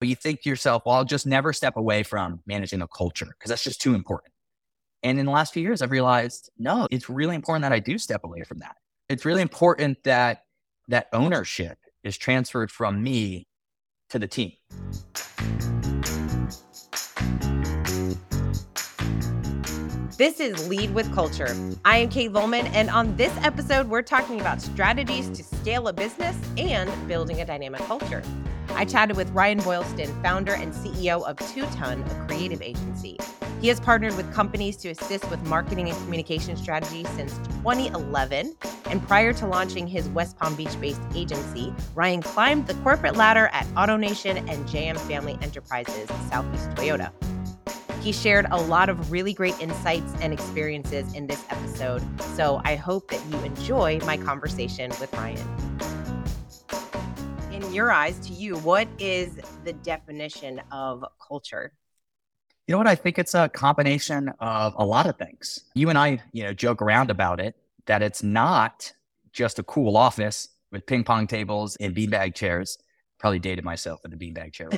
But you think to yourself, well, I'll just never step away from managing a culture because that's just too important. And in the last few years, I've realized, no, it's really important that I do step away from that. It's really important that that ownership is transferred from me to the team. This is Lead with Culture. I am Kate Volman, and on this episode, we're talking about strategies to scale a business and building a dynamic culture. I chatted with Ryan Boylston, founder and CEO of 2TON, a creative agency. He has partnered with companies to assist with marketing and communication strategy since 2011. And prior to launching his West Palm Beach based agency, Ryan climbed the corporate ladder at AutoNation and JM Family Enterprises, Southeast Toyota. He shared a lot of really great insights and experiences in this episode. So I hope that you enjoy my conversation with Ryan. In your eyes, to you, what is the definition of culture? You know what? I think it's a combination of a lot of things. You and I, you know, joke around about it that it's not just a cool office with ping pong tables and beanbag chairs probably dated myself with the beanbag chair.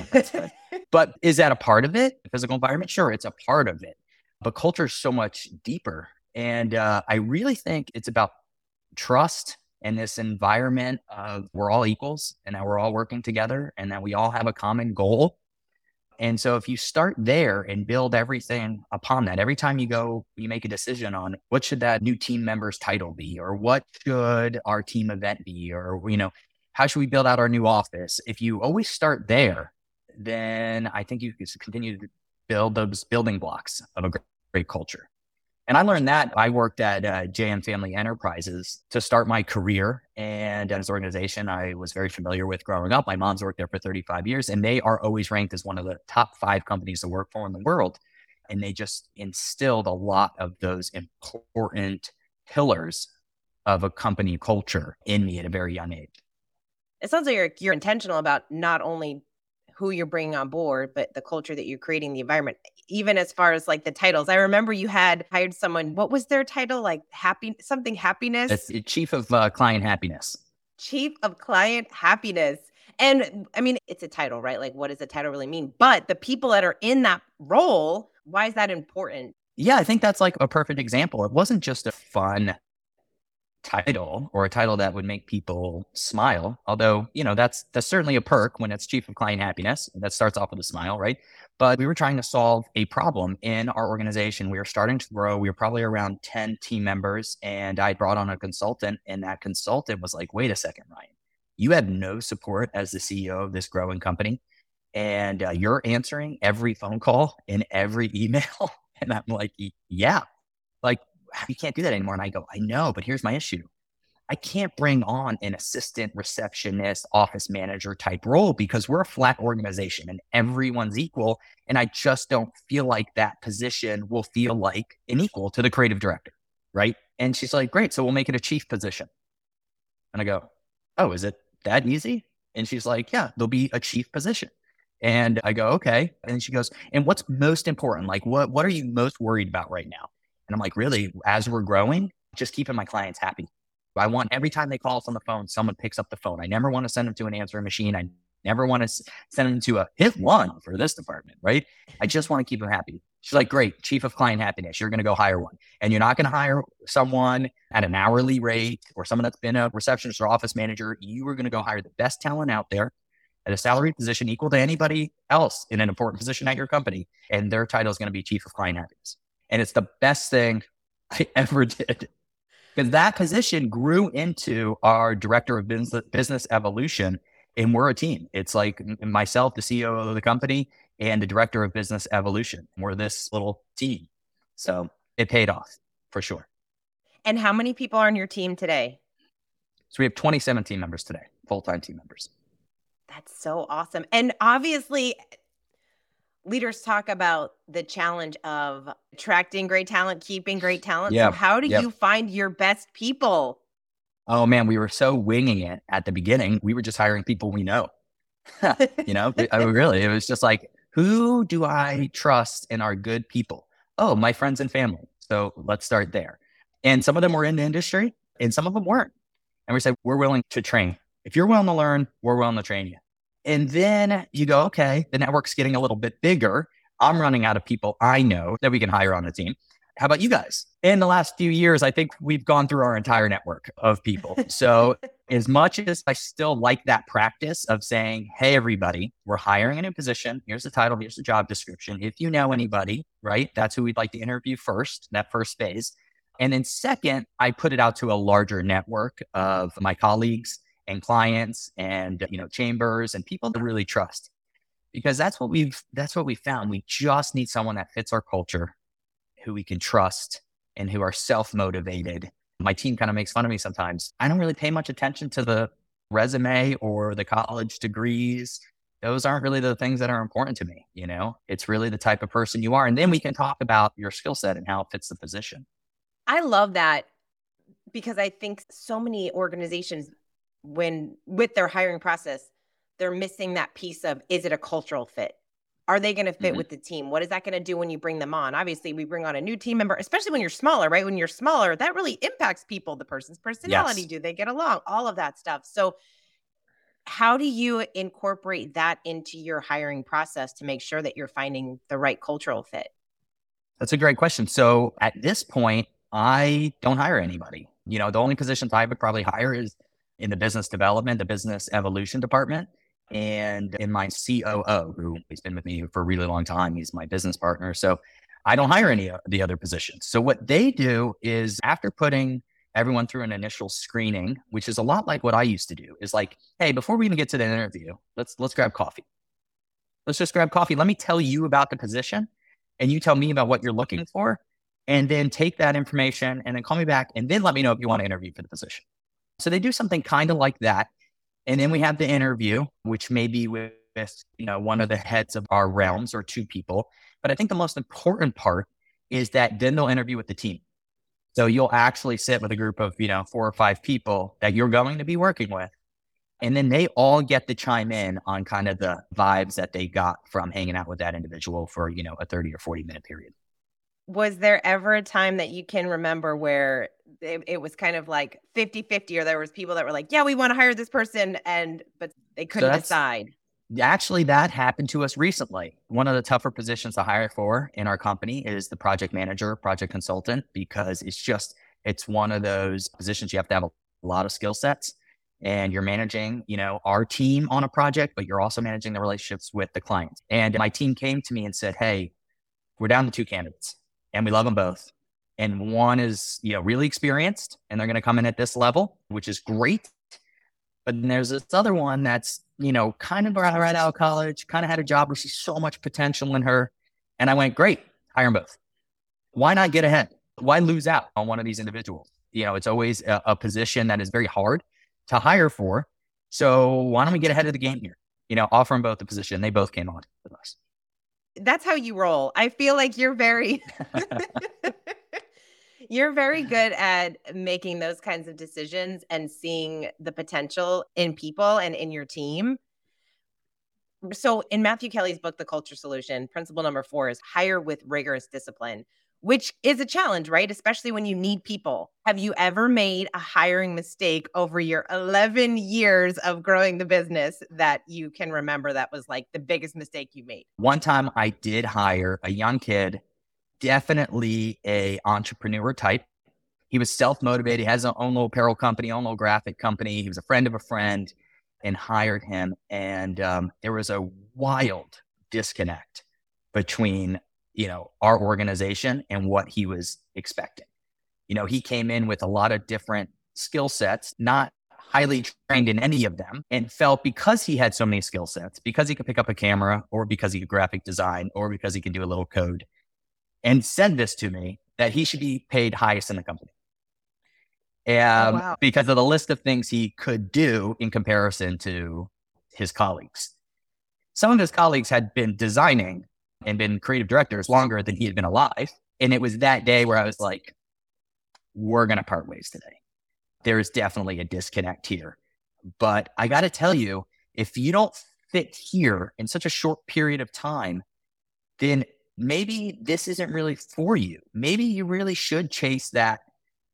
but is that a part of it? The physical environment? Sure, it's a part of it. But culture is so much deeper. And uh, I really think it's about trust and this environment of we're all equals and that we're all working together and that we all have a common goal. And so if you start there and build everything upon that, every time you go, you make a decision on what should that new team member's title be, or what should our team event be, or, you know, how should we build out our new office? If you always start there, then I think you can continue to build those building blocks of a great, great culture. And I learned that I worked at uh, JM Family Enterprises to start my career. And as an organization I was very familiar with growing up. My mom's worked there for 35 years, and they are always ranked as one of the top five companies to work for in the world. And they just instilled a lot of those important pillars of a company culture in me at a very young age it sounds like you're, you're intentional about not only who you're bringing on board, but the culture that you're creating, the environment, even as far as like the titles. I remember you had hired someone. What was their title? Like happy something happiness. It's chief of uh, client happiness. Chief of client happiness. And I mean, it's a title, right? Like, what does the title really mean? But the people that are in that role, why is that important? Yeah, I think that's like a perfect example. It wasn't just a fun title or a title that would make people smile. Although, you know, that's that's certainly a perk when it's chief of client happiness. That starts off with a smile, right? But we were trying to solve a problem in our organization. We were starting to grow. We were probably around 10 team members and I brought on a consultant and that consultant was like, "Wait a second, Ryan. You have no support as the CEO of this growing company and uh, you're answering every phone call and every email." and I'm like, "Yeah." Like Ah, you can't do that anymore. And I go, I know, but here's my issue. I can't bring on an assistant receptionist, office manager type role because we're a flat organization and everyone's equal. And I just don't feel like that position will feel like an equal to the creative director. Right. And she's like, great. So we'll make it a chief position. And I go, oh, is it that easy? And she's like, yeah, there'll be a chief position. And I go, okay. And she goes, and what's most important? Like, what, what are you most worried about right now? And I'm like, really, as we're growing, just keeping my clients happy. I want every time they call us on the phone, someone picks up the phone. I never want to send them to an answering machine. I never want to send them to a hit one for this department, right? I just want to keep them happy. She's like, great, chief of client happiness. You're going to go hire one. And you're not going to hire someone at an hourly rate or someone that's been a receptionist or office manager. You are going to go hire the best talent out there at a salary position equal to anybody else in an important position at your company. And their title is going to be chief of client happiness. And it's the best thing I ever did because that position grew into our director of business, business evolution. And we're a team. It's like myself, the CEO of the company, and the director of business evolution. We're this little team. So it paid off for sure. And how many people are on your team today? So we have 27 team members today, full time team members. That's so awesome. And obviously, leaders talk about the challenge of attracting great talent, keeping great talent. Yeah. So how do yep. you find your best people? Oh man, we were so winging it at the beginning. We were just hiring people we know. you know, I mean, really, it was just like, who do I trust and are good people? Oh, my friends and family. So let's start there. And some of them were in the industry and some of them weren't. And we said, we're willing to train. If you're willing to learn, we're willing to train you. And then you go, okay, the network's getting a little bit bigger. I'm running out of people I know that we can hire on the team. How about you guys? In the last few years, I think we've gone through our entire network of people. So, as much as I still like that practice of saying, hey, everybody, we're hiring a new position. Here's the title, here's the job description. If you know anybody, right, that's who we'd like to interview first, that first phase. And then, second, I put it out to a larger network of my colleagues and clients and you know chambers and people to really trust. Because that's what we've that's what we found. We just need someone that fits our culture who we can trust and who are self-motivated. My team kind of makes fun of me sometimes. I don't really pay much attention to the resume or the college degrees. Those aren't really the things that are important to me you know? It's really the type of person you are and then we can talk about your skill set and how it fits the position. I love that because i think so many organizations when with their hiring process, they're missing that piece of is it a cultural fit? Are they going to fit mm-hmm. with the team? What is that going to do when you bring them on? Obviously, we bring on a new team member, especially when you're smaller, right? When you're smaller, that really impacts people, the person's personality. Yes. Do they get along? All of that stuff. So, how do you incorporate that into your hiring process to make sure that you're finding the right cultural fit? That's a great question. So, at this point, I don't hire anybody. You know, the only positions I would probably hire is in the business development, the business evolution department. And in my COO, who has been with me for a really long time, he's my business partner. So I don't hire any of the other positions. So what they do is after putting everyone through an initial screening, which is a lot like what I used to do, is like, hey, before we even get to the interview, let's let's grab coffee. Let's just grab coffee. Let me tell you about the position and you tell me about what you're looking for. And then take that information and then call me back and then let me know if you want to interview for the position. So they do something kind of like that. And then we have the interview, which may be with, you know, one of the heads of our realms or two people. But I think the most important part is that then they'll interview with the team. So you'll actually sit with a group of, you know, four or five people that you're going to be working with. And then they all get to chime in on kind of the vibes that they got from hanging out with that individual for, you know, a 30 or 40 minute period was there ever a time that you can remember where it, it, was kind of like 50 50 or there was people that were like yeah we want to hire this person and but they couldn't so decide. Actually that happened to us recently. One of the tougher positions to hire for in our company is the project manager project consultant because it's just it's one of those positions you have to have a lot of skill sets and you're managing you know our team on a project but you're also managing the relationships with the client and my team came to me and said hey we're down to two candidates and we love them both. And one is, you know, really experienced and they're going to come in at this level, which is great. But then there's this other one that's, you know, kind of right, out of college, kind of had a job where she's so much potential in her. And I went, great, hire them both. Why not get ahead? Why lose out on one of these individuals? You know, it's always a, a position that is very hard to hire for. So why don't we get ahead of the game here? You know, offer them both the position. They both came on with us that's how you roll. I feel like you're very you're very good at making those kinds of decisions and seeing the potential in people and in your team. So in Matthew Kelly's book The Culture Solution, principle number 4 is hire with rigorous discipline which is a challenge, right? Especially when you need people. Have you ever made a hiring mistake over your 11 years of growing the business that you can remember that was like the biggest mistake you made? One time I did hire a young kid, definitely a entrepreneur type. He was self-motivated, he has his own little apparel company, own little graphic company. He was a friend of a friend and hired him. And um, there was a wild disconnect between you know, our organization and what he was expecting. You know, he came in with a lot of different skill sets, not highly trained in any of them, and felt because he had so many skill sets, because he could pick up a camera, or because he could graphic design, or because he could do a little code, and said this to me that he should be paid highest in the company. Um, oh, wow. because of the list of things he could do in comparison to his colleagues. Some of his colleagues had been designing and been creative directors longer than he had been alive. And it was that day where I was like, we're going to part ways today. There is definitely a disconnect here. But I got to tell you, if you don't fit here in such a short period of time, then maybe this isn't really for you. Maybe you really should chase that,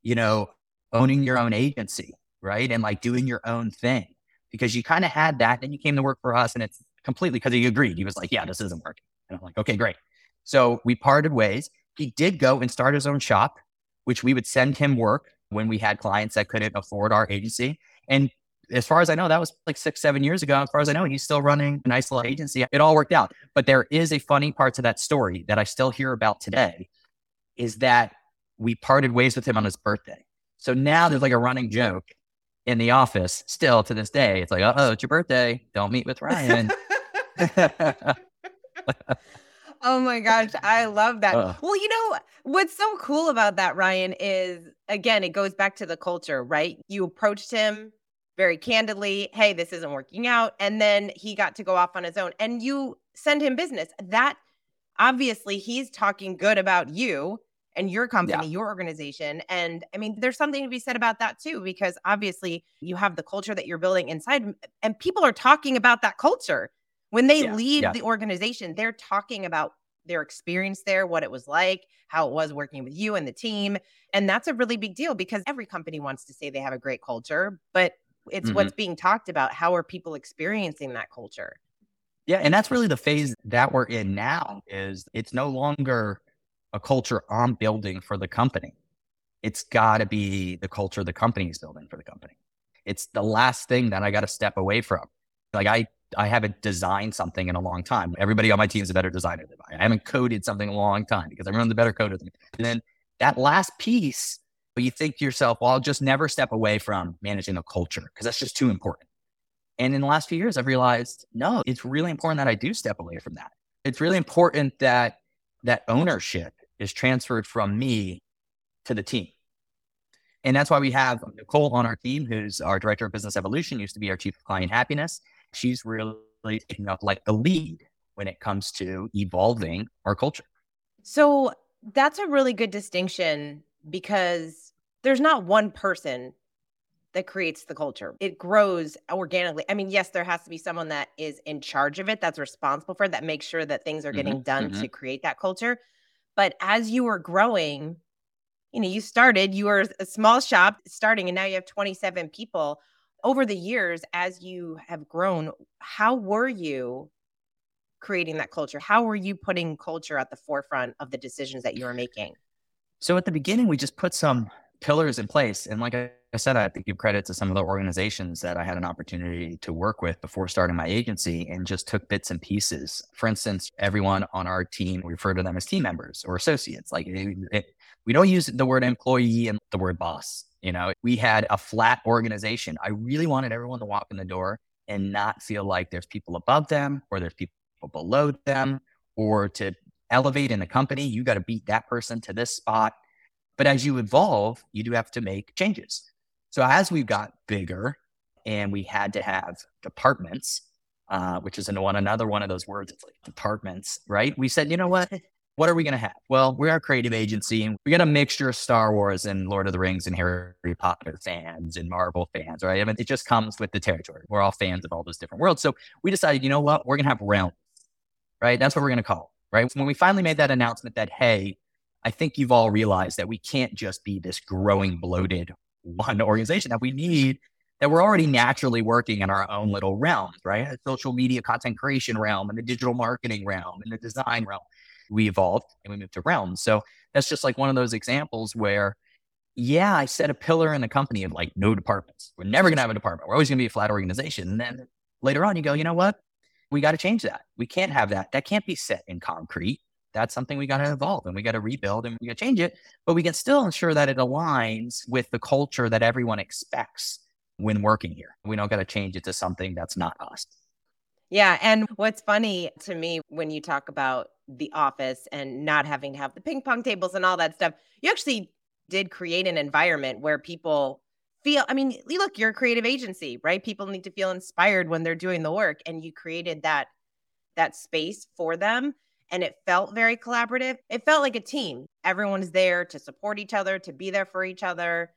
you know, owning your own agency, right? And like doing your own thing. because you kind of had that. Then you came to work for us and it's completely because he agreed. He was like, yeah, this isn't working. And I'm like, okay, great. So we parted ways. He did go and start his own shop, which we would send him work when we had clients that couldn't afford our agency. And as far as I know, that was like six, seven years ago. As far as I know, he's still running a nice little agency. It all worked out. But there is a funny part to that story that I still hear about today is that we parted ways with him on his birthday. So now there's like a running joke in the office still to this day. It's like, oh, it's your birthday. Don't meet with Ryan. oh my gosh, I love that. Uh, well, you know, what's so cool about that, Ryan, is again, it goes back to the culture, right? You approached him very candidly, hey, this isn't working out. And then he got to go off on his own and you send him business. That obviously he's talking good about you and your company, yeah. your organization. And I mean, there's something to be said about that too, because obviously you have the culture that you're building inside, and people are talking about that culture. When they yeah. leave yeah. the organization, they're talking about their experience there, what it was like, how it was working with you and the team. And that's a really big deal because every company wants to say they have a great culture, but it's mm-hmm. what's being talked about. How are people experiencing that culture? Yeah, and that's really the phase that we're in now is it's no longer a culture I'm building for the company. It's got to be the culture the company is building for the company. It's the last thing that I got to step away from. Like I, I haven't designed something in a long time. Everybody on my team is a better designer than I. I haven't coded something in a long time because everyone's a better coder than me. And then that last piece, you think to yourself, well, I'll just never step away from managing a culture because that's just too important. And in the last few years, I've realized, no, it's really important that I do step away from that. It's really important that that ownership is transferred from me to the team. And that's why we have Nicole on our team, who's our director of business evolution, used to be our chief of client happiness. She's really taking up like the lead when it comes to evolving our culture. So that's a really good distinction because there's not one person that creates the culture. It grows organically. I mean, yes, there has to be someone that is in charge of it, that's responsible for it, that makes sure that things are getting mm-hmm, done mm-hmm. to create that culture. But as you were growing, you know, you started, you were a small shop starting, and now you have 27 people. Over the years, as you have grown, how were you creating that culture? How were you putting culture at the forefront of the decisions that you were making? So at the beginning, we just put some pillars in place. And like I said, I have to give credit to some of the organizations that I had an opportunity to work with before starting my agency and just took bits and pieces. For instance, everyone on our team, we refer to them as team members or associates. Like it, it, we don't use the word employee and the word boss. You know, we had a flat organization. I really wanted everyone to walk in the door and not feel like there's people above them or there's people below them or to elevate in the company, you got to beat that person to this spot but as you evolve, you do have to make changes. So as we got bigger and we had to have departments, uh, which is one another one of those words, it's like departments, right? We said, you know what? What are we going to have? Well, we're a creative agency and we got a mixture of Star Wars and Lord of the Rings and Harry Potter fans and Marvel fans, right? I mean, it just comes with the territory. We're all fans of all those different worlds. So we decided, you know what? We're going to have realms, right? That's what we're going to call, it, right? When we finally made that announcement that, hey, I think you've all realized that we can't just be this growing, bloated one organization that we need that we're already naturally working in our own little realms, right? A social media content creation realm and the digital marketing realm and the design realm. We evolved and we moved to realms. So that's just like one of those examples where, yeah, I set a pillar in the company of like no departments. We're never going to have a department. We're always going to be a flat organization. And then later on, you go, you know what? We got to change that. We can't have that. That can't be set in concrete that's something we got to evolve and we got to rebuild and we got to change it. But we can still ensure that it aligns with the culture that everyone expects when working here. We don't got to change it to something that's not us. Yeah. And what's funny to me when you talk about the office and not having to have the ping pong tables and all that stuff, you actually did create an environment where people feel i mean look you're a creative agency right people need to feel inspired when they're doing the work and you created that that space for them and it felt very collaborative. It felt like a team. Everyone's there to support each other, to be there for each other.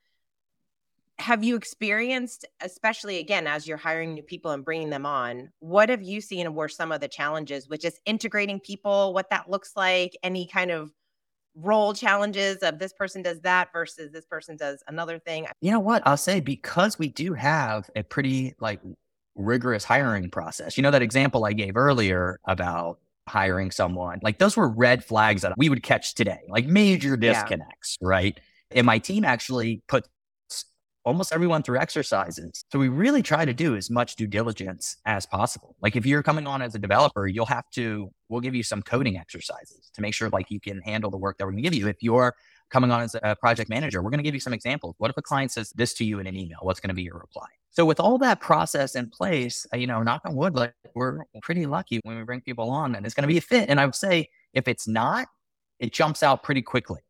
Have you experienced, especially again, as you're hiring new people and bringing them on, what have you seen were some of the challenges with just integrating people, what that looks like, any kind of role challenges of this person does that versus this person does another thing? You know what? I'll say because we do have a pretty like rigorous hiring process. You know, that example I gave earlier about hiring someone, like those were red flags that we would catch today, like major disconnects, yeah. right? And my team actually puts almost everyone through exercises. So we really try to do as much due diligence as possible. Like if you're coming on as a developer, you'll have to, we'll give you some coding exercises to make sure like you can handle the work that we're going to give you. If you're coming on as a project manager, we're going to give you some examples. What if a client says this to you in an email? What's going to be your reply? So with all that process in place, uh, you know, knock on wood, like we're pretty lucky when we bring people on and it's going to be a fit. And I would say if it's not, it jumps out pretty quickly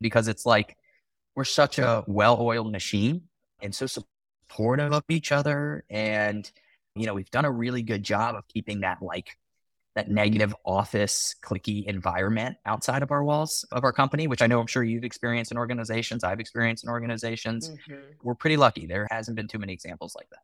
because it's like we're such a well-oiled machine and so supportive of each other. And, you know, we've done a really good job of keeping that like that negative office clicky environment outside of our walls of our company, which I know I'm sure you've experienced in organizations. I've experienced in organizations. Mm-hmm. We're pretty lucky. There hasn't been too many examples like that.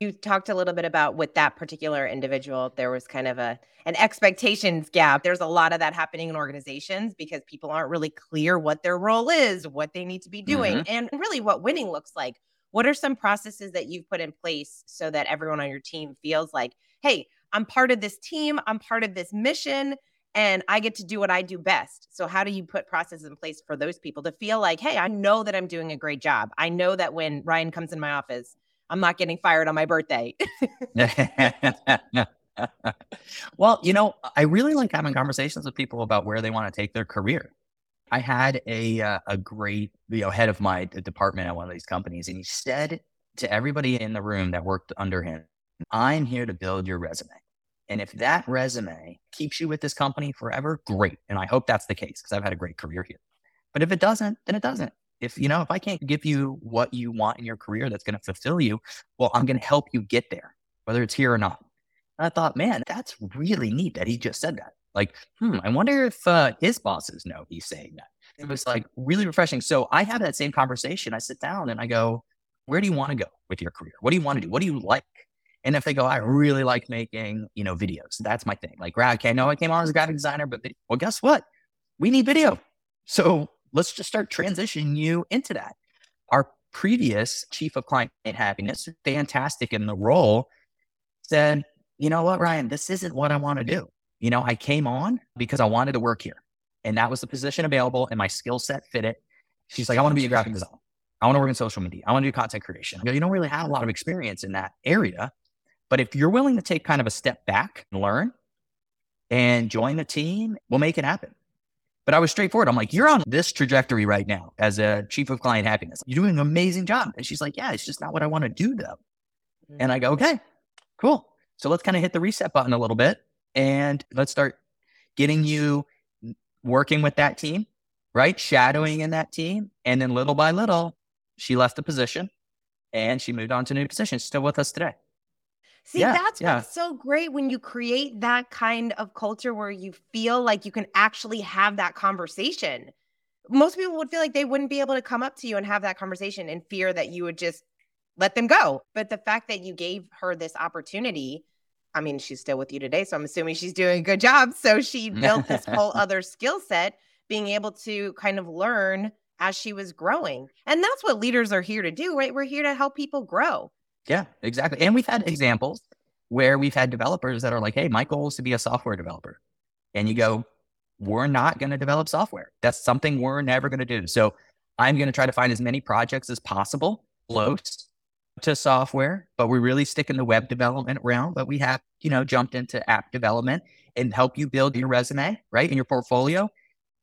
You talked a little bit about with that particular individual, there was kind of a an expectations gap. There's a lot of that happening in organizations because people aren't really clear what their role is, what they need to be doing, mm-hmm. and really what winning looks like. What are some processes that you've put in place so that everyone on your team feels like, hey, I'm part of this team, I'm part of this mission, and I get to do what I do best. So, how do you put processes in place for those people to feel like, hey, I know that I'm doing a great job? I know that when Ryan comes in my office, I'm not getting fired on my birthday. well, you know, I really like having conversations with people about where they want to take their career. I had a uh, a great you know head of my department at one of these companies, and he said to everybody in the room that worked under him, "I'm here to build your resume." And if that resume keeps you with this company forever, great. And I hope that's the case because I've had a great career here. But if it doesn't, then it doesn't. If you know, if I can't give you what you want in your career that's going to fulfill you, well, I'm going to help you get there, whether it's here or not. And I thought, man, that's really neat that he just said that. Like, hmm, I wonder if uh, his bosses know he's saying that. It was like really refreshing. So I have that same conversation. I sit down and I go, where do you want to go with your career? What do you want to do? What do you like? And if they go, I really like making, you know, videos. That's my thing. Like, okay, I know I came on as a graphic designer, but well, guess what? We need video. So let's just start transitioning you into that. Our previous chief of client happiness, fantastic in the role, said, you know what, Ryan, this isn't what I want to do. You know, I came on because I wanted to work here. And that was the position available and my skill set fit it. She's like, I want to be a graphic designer. I want to work in social media. I want to do content creation. I go, you don't really have a lot of experience in that area. But if you're willing to take kind of a step back and learn and join the team, we'll make it happen. But I was straightforward. I'm like, you're on this trajectory right now as a chief of client happiness. You're doing an amazing job. And she's like, yeah, it's just not what I want to do though. Mm-hmm. And I go, okay, cool. So let's kind of hit the reset button a little bit and let's start getting you working with that team, right? Shadowing in that team. And then little by little, she left the position and she moved on to a new position. Still with us today. See, yeah, that's yeah. what's so great when you create that kind of culture where you feel like you can actually have that conversation. Most people would feel like they wouldn't be able to come up to you and have that conversation in fear that you would just let them go. But the fact that you gave her this opportunity, I mean, she's still with you today. So I'm assuming she's doing a good job. So she built this whole other skill set, being able to kind of learn as she was growing. And that's what leaders are here to do, right? We're here to help people grow. Yeah, exactly. And we've had examples where we've had developers that are like, hey, my goal is to be a software developer. And you go, we're not going to develop software. That's something we're never going to do. So I'm going to try to find as many projects as possible close to software, but we really stick in the web development realm. But we have, you know, jumped into app development and help you build your resume, right, in your portfolio.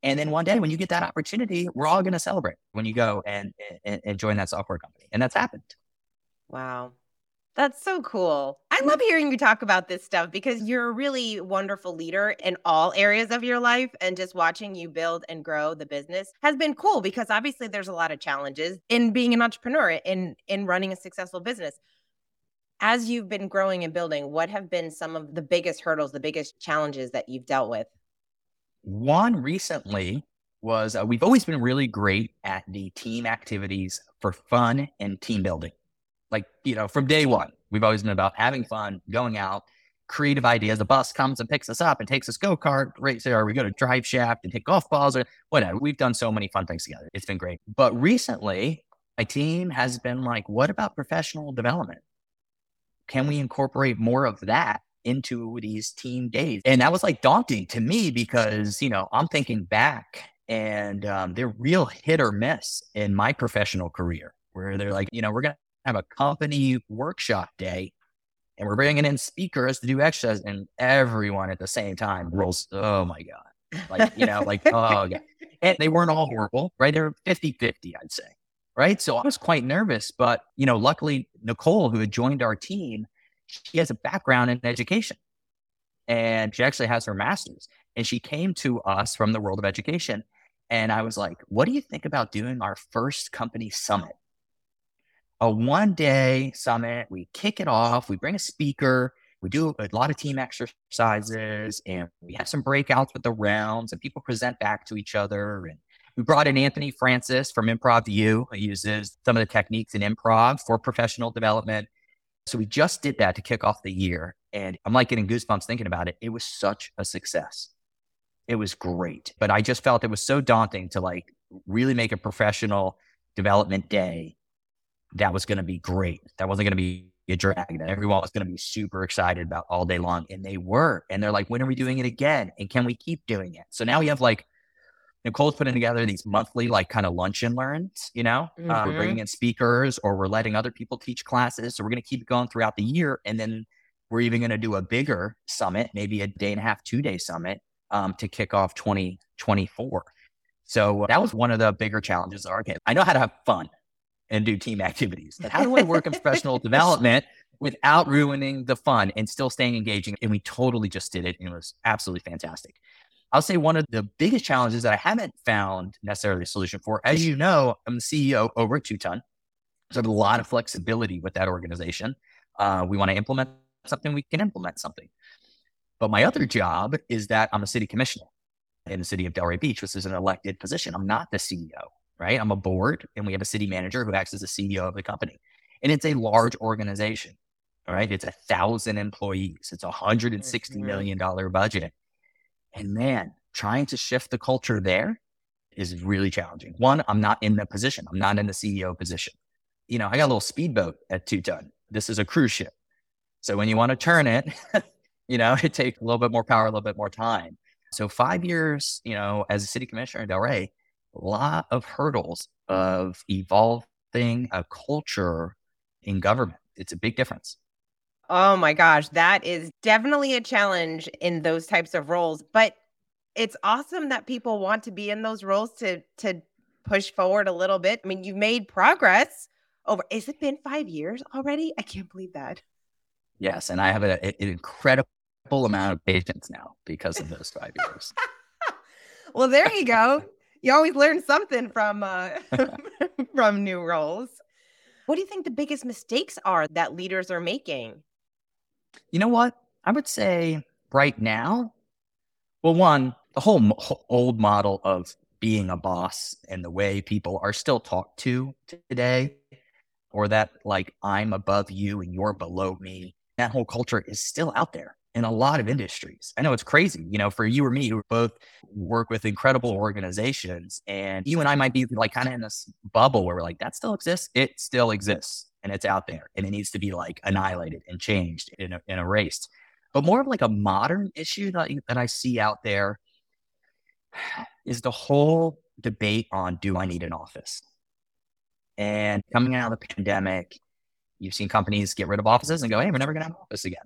And then one day when you get that opportunity, we're all going to celebrate when you go and, and, and join that software company. And that's happened. Wow. That's so cool. I love hearing you talk about this stuff because you're a really wonderful leader in all areas of your life. And just watching you build and grow the business has been cool because obviously there's a lot of challenges in being an entrepreneur, in in running a successful business. As you've been growing and building, what have been some of the biggest hurdles, the biggest challenges that you've dealt with? One recently was uh, we've always been really great at the team activities for fun and team building. Like, you know, from day one, we've always been about having fun, going out, creative ideas. A bus comes and picks us up and takes us go kart race, or we go to Drive Shack and hit golf balls or whatever. We've done so many fun things together. It's been great. But recently, my team has been like, what about professional development? can we incorporate more of that into these team days? And that was like daunting to me because, you know, I'm thinking back and um, they're real hit or miss in my professional career where they're like, you know, we're going to have a company workshop day and we're bringing in speakers to do extras and everyone at the same time rolls, oh my God. Like, you know, like, oh, yeah. And they weren't all horrible, right? They're 50 50, I'd say. Right. So I was quite nervous. But, you know, luckily, Nicole, who had joined our team, she has a background in education and she actually has her master's. And she came to us from the world of education. And I was like, what do you think about doing our first company summit? A one day summit. We kick it off, we bring a speaker, we do a lot of team exercises, and we have some breakouts with the rounds, and people present back to each other. And we brought in Anthony Francis from Improv U, uses some of the techniques in improv for professional development. So we just did that to kick off the year. And I'm like getting goosebumps thinking about it. It was such a success. It was great. But I just felt it was so daunting to like really make a professional development day that was going to be great. That wasn't going to be a drag, that everyone was going to be super excited about all day long. And they were. And they're like, when are we doing it again? And can we keep doing it? So now we have like Nicole's putting together these monthly, like kind of lunch and learns, you know, mm-hmm. uh, we're mm-hmm. bringing in speakers or we're letting other people teach classes. So we're going to keep it going throughout the year. And then we're even going to do a bigger summit, maybe a day and a half, two day summit um, to kick off 2024. So that was one of the bigger challenges. Okay, I know how to have fun and do team activities. But how do I work in professional development without ruining the fun and still staying engaging? And we totally just did it. And it was absolutely fantastic. I'll say one of the biggest challenges that I haven't found necessarily a solution for. As you know, I'm the CEO over at 2TON. So I have a lot of flexibility with that organization. Uh, we want to implement something, we can implement something. But my other job is that I'm a city commissioner in the city of Delray Beach, which is an elected position. I'm not the CEO, right? I'm a board and we have a city manager who acts as the CEO of the company. And it's a large organization, all right? It's a thousand employees. It's a hundred and sixty million dollar budget. And man, trying to shift the culture there is really challenging. One, I'm not in the position. I'm not in the CEO position. You know, I got a little speedboat at 2TON. This is a cruise ship. So when you want to turn it, you know, it takes a little bit more power, a little bit more time. So five years, you know, as a city commissioner in Delray, lot of hurdles hmm. of evolving a culture in government. It's a big difference. Oh my gosh, that is definitely a challenge in those types of roles, but it's awesome that people want to be in those roles to to push forward a little bit. I mean, you've made progress over is it been 5 years already? I can't believe that. Yes, and I have a, an incredible amount of patience now because of those 5 years. well, there you go. You always learn something from uh, from new roles. What do you think the biggest mistakes are that leaders are making? You know what? I would say right now, well, one, the whole mo- old model of being a boss and the way people are still talked to today, or that like I'm above you and you're below me, that whole culture is still out there in a lot of industries. I know it's crazy, you know, for you or me who both work with incredible organizations, and you and I might be like kind of in this bubble where we're like, that still exists. It still exists and it's out there and it needs to be like annihilated and changed and, and erased. But more of like a modern issue that, that I see out there is the whole debate on do I need an office? And coming out of the pandemic, you've seen companies get rid of offices and go, hey, we're never going to have an office again.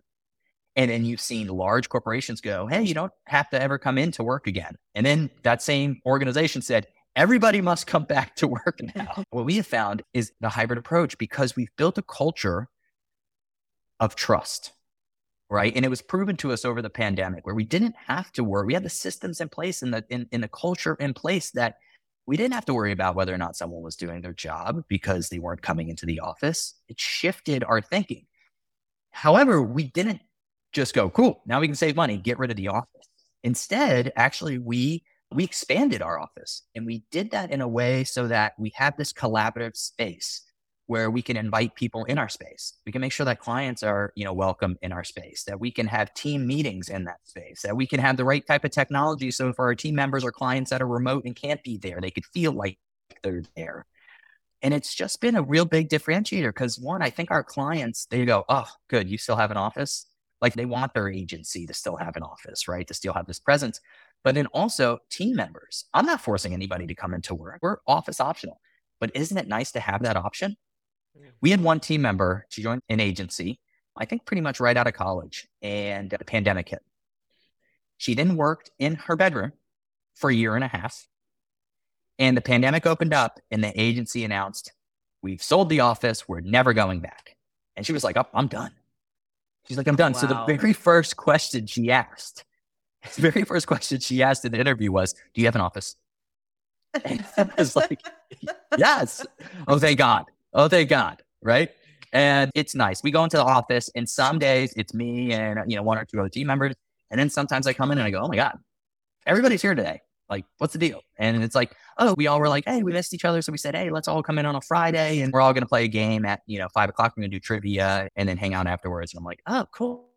And then you've seen large corporations go, hey, you don't have to ever come in to work again. And then that same organization said, Everybody must come back to work now. what we have found is the hybrid approach because we've built a culture of trust, right? And it was proven to us over the pandemic where we didn't have to worry. We had the systems in place and the in, in the culture in place that we didn't have to worry about whether or not someone was doing their job because they weren't coming into the office. It shifted our thinking. However, we didn't just go, cool, now we can save money, get rid of the office. Instead, actually, we we expanded our office and we did that in a way so that we have this collaborative space where we can invite people in our space. We can make sure that clients are, you know, welcome in our space, that we can have team meetings in that space, that we can have the right type of technology. So for our team members or clients that are remote and can't be there, they could feel like they're there. And it's just been a real big differentiator because one, I think our clients, they go, oh, good, you still have an office. Like they want their agency to still have an office, right? To still have this presence. But then also team members. I'm not forcing anybody to come into work. We're office optional. But isn't it nice to have that option? We had one team member, she joined an agency, I think pretty much right out of college, and the pandemic hit. She then worked in her bedroom for a year and a half. And the pandemic opened up, and the agency announced, We've sold the office. We're never going back. And she was like, Oh, I'm done. She's like, I'm done. Wow. So the very first question she asked, the very first question she asked in the interview was, Do you have an office? And I was like, Yes. Oh, thank God. Oh, thank God. Right. And it's nice. We go into the office, and some days it's me and you know one or two other team members, and then sometimes I come in and I go, "Oh my god, everybody's here today! Like, what's the deal?" And it's like, "Oh, we all were like, hey, we missed each other, so we said, hey, let's all come in on a Friday, and we're all gonna play a game at you know five o'clock. We're gonna do trivia and then hang out afterwards." And I'm like, "Oh, cool."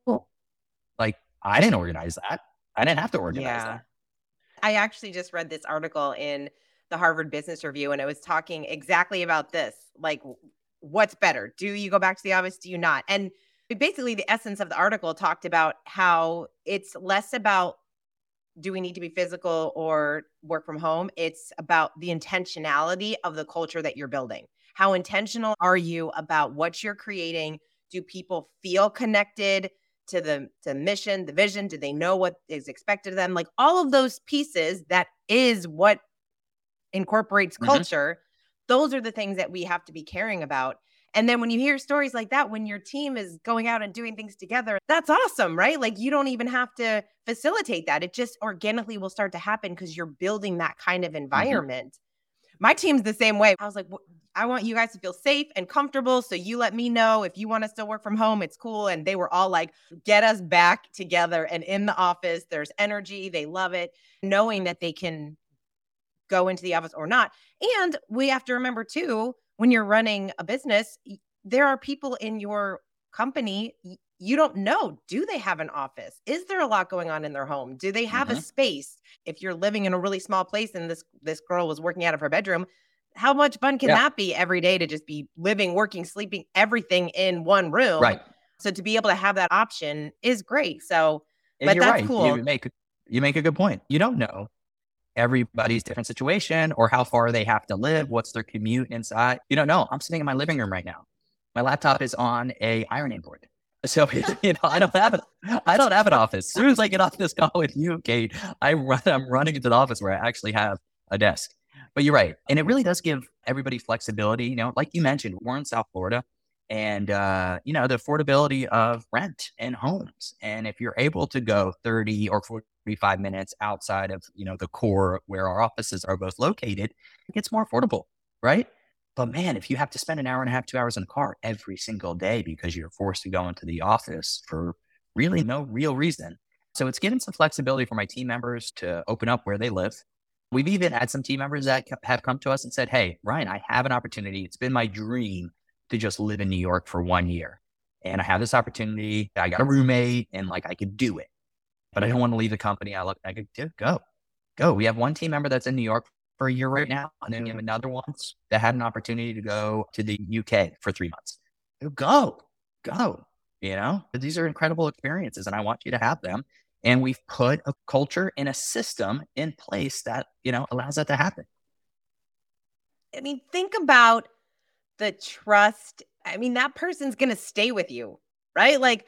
Like, I didn't organize that. I didn't have to organize yeah. that. I actually just read this article in the Harvard Business Review, and it was talking exactly about this. Like, what's better? Do you go back to the office? Do you not? And basically, the essence of the article talked about how it's less about do we need to be physical or work from home? It's about the intentionality of the culture that you're building. How intentional are you about what you're creating? Do people feel connected to the to mission, the vision? Do they know what is expected of them? Like all of those pieces that is what incorporates mm-hmm. culture. Those are the things that we have to be caring about. And then when you hear stories like that, when your team is going out and doing things together, that's awesome, right? Like you don't even have to facilitate that. It just organically will start to happen because you're building that kind of mm-hmm. environment. Mm-hmm. My team's the same way. I was like, I want you guys to feel safe and comfortable. So you let me know if you want to still work from home, it's cool. And they were all like, get us back together and in the office. There's energy. They love it, knowing that they can go into the office or not. And we have to remember too, when you're running a business, there are people in your company you don't know do they have an office? Is there a lot going on in their home? Do they have mm-hmm. a space? If you're living in a really small place and this this girl was working out of her bedroom how much fun can yeah. that be every day to just be living working sleeping everything in one room? Right. So to be able to have that option is great. So and but that's right. cool. you make you make a good point. You don't know everybody's different situation or how far they have to live, what's their commute inside. You don't know. I'm sitting in my living room right now. My laptop is on a ironing board. So you know, I don't have it. I don't have an office. As soon as I get off this call with you, Kate, I run. I'm running into the office where I actually have a desk. But you're right, and it really does give everybody flexibility. You know, like you mentioned, we're in South Florida, and uh, you know the affordability of rent and homes. And if you're able to go 30 or 45 minutes outside of, you know, the core where our offices are both located, it gets more affordable, right? But man, if you have to spend an hour and a half, two hours in the car every single day because you're forced to go into the office for really no real reason. So it's given some flexibility for my team members to open up where they live. We've even had some team members that have come to us and said, Hey, Ryan, I have an opportunity. It's been my dream to just live in New York for one year. And I have this opportunity. I got a roommate and like I could do it but I don't want to leave the company. I look, I could go, go. We have one team member that's in New York for a year right now, and then we have another one that had an opportunity to go to the UK for three months. Go, go. You know, these are incredible experiences, and I want you to have them. And we've put a culture and a system in place that you know allows that to happen. I mean, think about the trust. I mean, that person's going to stay with you, right? Like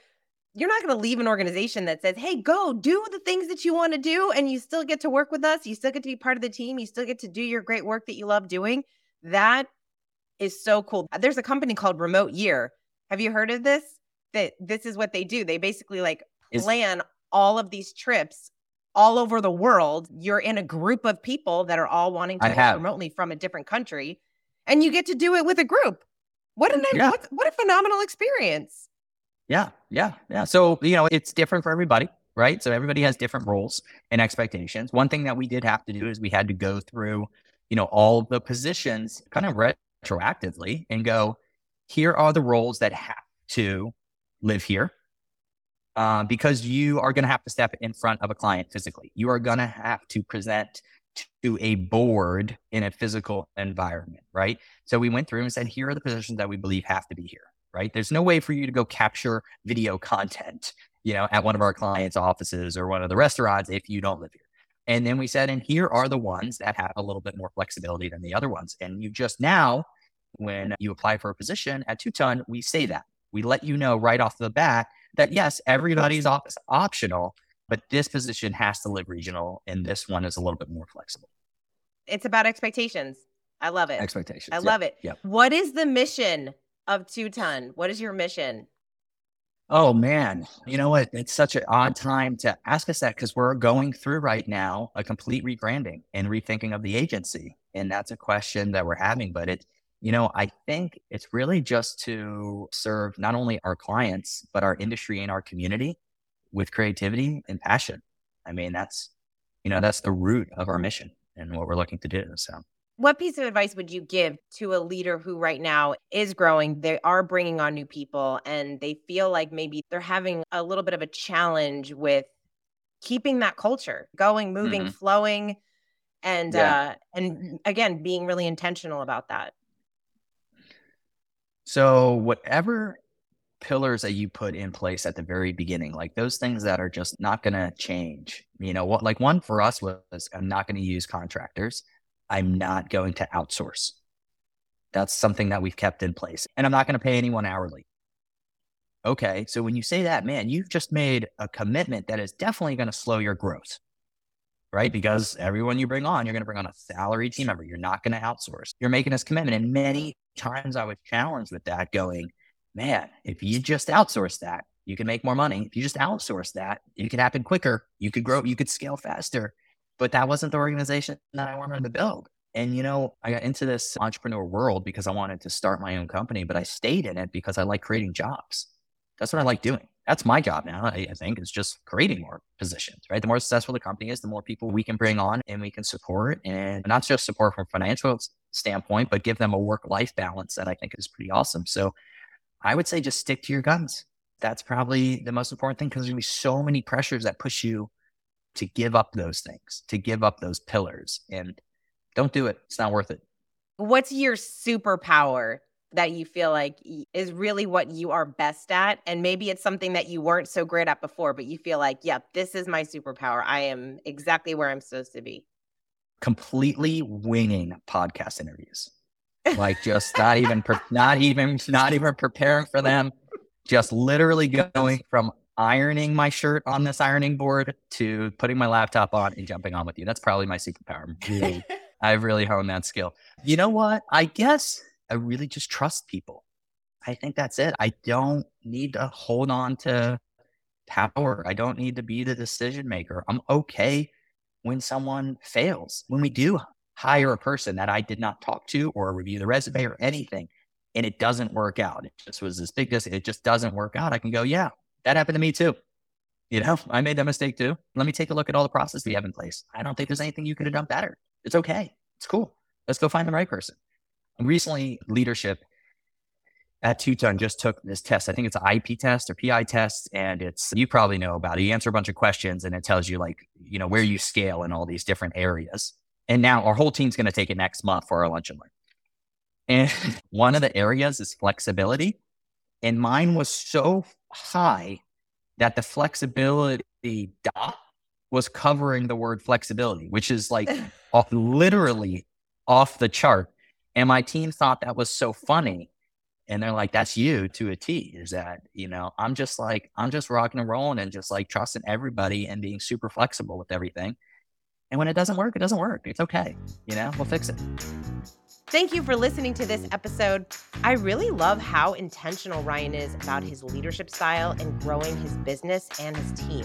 you're not going to leave an organization that says, hey, go do the things that you want to do. And you still get to work with us. You still get to be part of the team. You still get to do your great work that you love doing. That is so cool. There's a company called Remote Year. Have you heard of this? That this is what they do. They basically like plan is- all of these trips all over the world. You're in a group of people that are all wanting to work remotely from a different country, and you get to do it with a group. What an yeah. what, what a phenomenal experience. Yeah, yeah, yeah. So, you know, it's different for everybody, right? So everybody has different roles and expectations. One thing that we did have to do is we had to go through, you know, all the positions kind of retroactively and go, here are the roles that have to live here. Uh, because you are going to have to step in front of a client physically. You are going to have to present to a board in a physical environment, right? So we went through and said, here are the positions that we believe have to be here, right? There's no way for you to go capture video content, you know, at one of our clients' offices or one of the restaurants if you don't live here. And then we said, and here are the ones that have a little bit more flexibility than the other ones. And you just now, when you apply for a position at 2TON, we say that. We let you know right off the bat that yes, everybody's office optional, but this position has to live regional and this one is a little bit more flexible. It's about expectations. I love it. Expectations. I love it. Yep. What is the mission of 2TON? What is your mission? Oh man, you know what? It's such an odd time to ask us that because we're going through right now a complete rebranding and rethinking of the agency. And that's a question that we're having. But it, you know, I think it's really just to serve not only our clients, but our industry and our community with creativity and passion. I mean, that's, you know, that's the root of our mission and what we're looking to do. So what piece of advice would you give to a leader who right now is growing? They are bringing on new people and they feel like maybe they're having a little bit of a challenge with keeping that culture going, moving, mm-hmm. flowing and yeah. uh and again being really intentional about that. So whatever pillars that you put in place at the very beginning, like those things that are just not going to change. You know, what like one for us was I'm not going to use contractors. I'm not going to outsource. That's something that we've kept in place. And I'm not going to pay anyone hourly. Okay. So when you say that, man, you've just made a commitment that is definitely going to slow your growth, right? Because everyone you bring on, you're going to bring on a salary team member. You're not going to outsource. You're making this commitment. And many times I was challenged with that going, man, if you just outsource that, you can make more money. If you just outsource that, it could happen quicker. You could grow, you could scale faster but that wasn't the organization that I wanted to build. And, you know, I got into this entrepreneur world because I wanted to start my own company, but I stayed in it because I like creating jobs. That's what I like doing. That's my job now, I, I think, is just creating more positions, right? The more successful the company is, the more people we can bring on and we can support and not just support from financial standpoint, but give them a work life balance that I think is pretty awesome. So I would say just stick to your guns. That's probably the most important thing because there's going to be so many pressures that push you to give up those things, to give up those pillars. And don't do it. It's not worth it. What's your superpower that you feel like is really what you are best at? And maybe it's something that you weren't so great at before, but you feel like, yep, yeah, this is my superpower. I am exactly where I'm supposed to be. Completely winging podcast interviews. Like just not even, pre- not even, not even preparing for them. Just literally going from ironing my shirt on this ironing board to putting my laptop on and jumping on with you. That's probably my superpower. Really, I've really honed that skill. You know what? I guess I really just trust people. I think that's it. I don't need to hold on to power. I don't need to be the decision maker. I'm okay when someone fails. When we do hire a person that I did not talk to or review the resume or anything, and it doesn't work out. It just was this big, this, it just doesn't work out. I can go, yeah, that happened to me too. You know, I made that mistake too. Let me take a look at all the process we have in place. I don't think there's anything you could have done better. It's okay. It's cool. Let's go find the right person. Recently, leadership at 2TON just took this test. I think it's an IP test or PI test, and it's you probably know about it. You answer a bunch of questions, and it tells you like you know where you scale in all these different areas. And now our whole team's going to take it next month for our lunch and learn. And one of the areas is flexibility, and mine was so high that the flexibility dot was covering the word flexibility, which is like off, literally off the chart. And my team thought that was so funny. And they're like, that's you to a T. Is that, you know, I'm just like, I'm just rocking and rolling and just like trusting everybody and being super flexible with everything. And when it doesn't work, it doesn't work. It's okay. You know, we'll fix it. Thank you for listening to this episode. I really love how intentional Ryan is about his leadership style and growing his business and his team.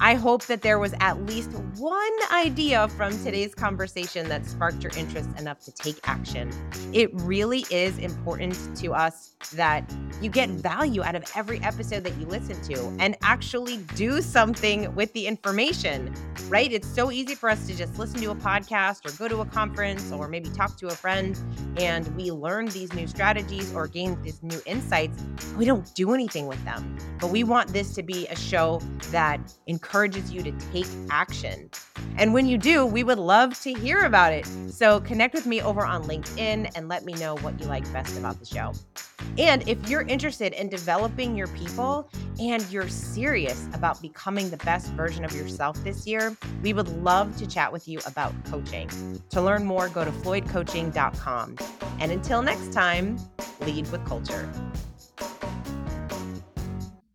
I hope that there was at least one idea from today's conversation that sparked your interest enough to take action. It really is important to us that you get value out of every episode that you listen to and actually do something with the information, right? It's so easy for us to just listen to a podcast or go to a conference or maybe talk to a friend and we learn these new strategies or gain these new insights, we don't do anything with them. But we want this to be a show that encourages you to take action. And when you do, we would love to hear about it. So connect with me over on LinkedIn and let me know what you like best about the show. And if you're interested in developing your people and you're serious about becoming the best version of yourself this year, we would love to chat with you about coaching. To learn more, go to floydcoaching.com. And until next time, lead with culture.